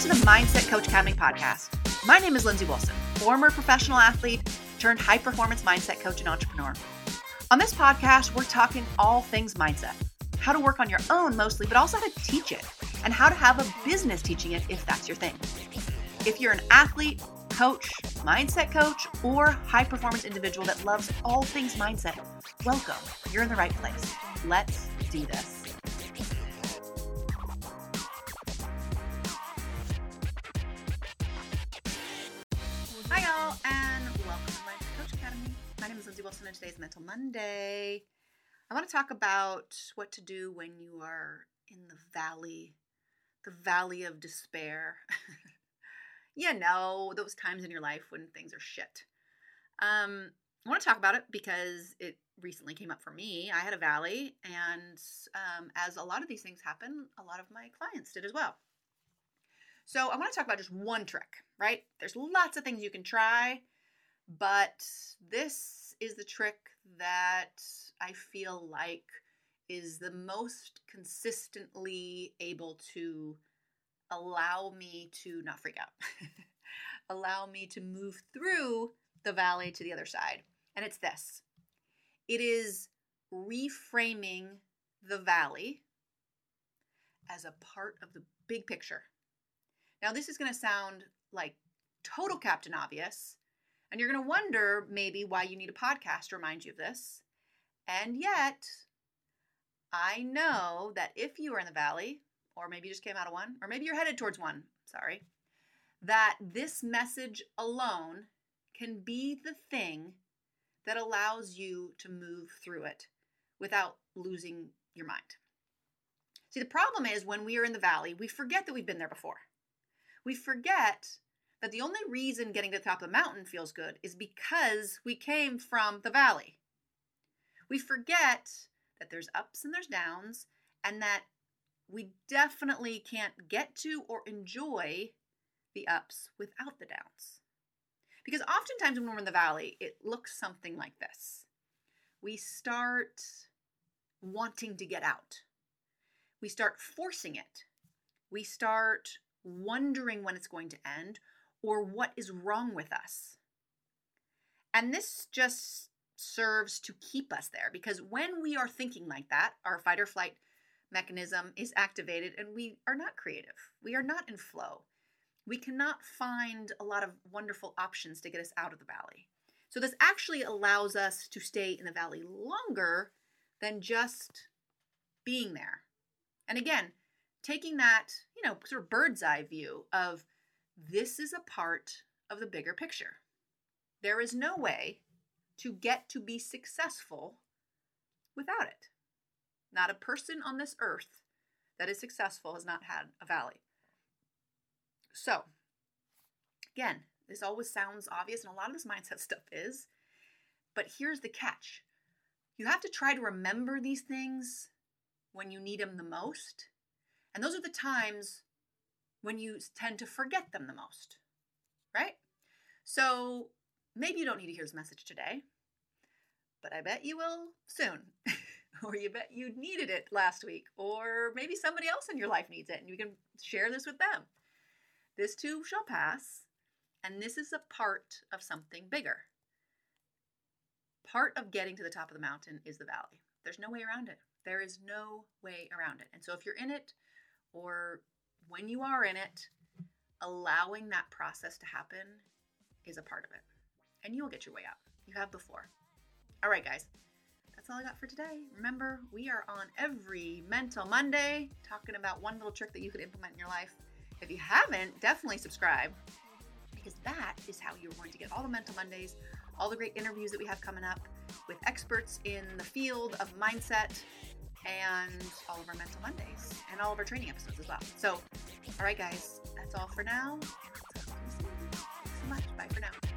to the Mindset Coach Academy podcast. My name is Lindsey Wilson, former professional athlete turned high performance mindset coach and entrepreneur. On this podcast, we're talking all things mindset how to work on your own mostly, but also how to teach it and how to have a business teaching it if that's your thing. If you're an athlete, coach, mindset coach, or high performance individual that loves all things mindset, welcome. You're in the right place. Let's do this. Lindsey Wilson, and today's Mental Monday. I want to talk about what to do when you are in the valley, the valley of despair. you know, those times in your life when things are shit. Um, I want to talk about it because it recently came up for me. I had a valley, and um, as a lot of these things happen, a lot of my clients did as well. So I want to talk about just one trick, right? There's lots of things you can try, but this is the trick that I feel like is the most consistently able to allow me to not freak out, allow me to move through the valley to the other side. And it's this it is reframing the valley as a part of the big picture. Now, this is going to sound like total Captain Obvious, and you're going to wonder maybe why you need a podcast to remind you of this. And yet, I know that if you are in the valley, or maybe you just came out of one, or maybe you're headed towards one, sorry, that this message alone can be the thing that allows you to move through it without losing your mind. See, the problem is when we are in the valley, we forget that we've been there before we forget that the only reason getting to the top of the mountain feels good is because we came from the valley. We forget that there's ups and there's downs, and that we definitely can't get to or enjoy the ups without the downs. Because oftentimes when we're in the valley, it looks something like this. We start wanting to get out. We start forcing it. We start wondering when it's going to end, or what is wrong with us. And this just serves to keep us there because when we are thinking like that, our fight or flight mechanism is activated and we are not creative. We are not in flow. We cannot find a lot of wonderful options to get us out of the valley. So, this actually allows us to stay in the valley longer than just being there. And again, taking that, you know, sort of bird's eye view of this is a part of the bigger picture. There is no way to get to be successful without it. Not a person on this earth that is successful has not had a valley. So, again, this always sounds obvious, and a lot of this mindset stuff is, but here's the catch you have to try to remember these things when you need them the most and those are the times when you tend to forget them the most, right? So maybe you don't need to hear this message today, but I bet you will soon. or you bet you needed it last week, or maybe somebody else in your life needs it and you can share this with them. This too shall pass, and this is a part of something bigger. Part of getting to the top of the mountain is the valley. There's no way around it. There is no way around it. And so if you're in it, or when you are in it, allowing that process to happen is a part of it. And you will get your way out. You have before. All right, guys. That's all I got for today. Remember, we are on every Mental Monday talking about one little trick that you could implement in your life. If you haven't, definitely subscribe because that is how you're going to get all the Mental Mondays, all the great interviews that we have coming up with experts in the field of mindset and all of our Mental Mondays and all of our training episodes as well. So, all right, guys, that's all for now. Thanks so much. Bye for now.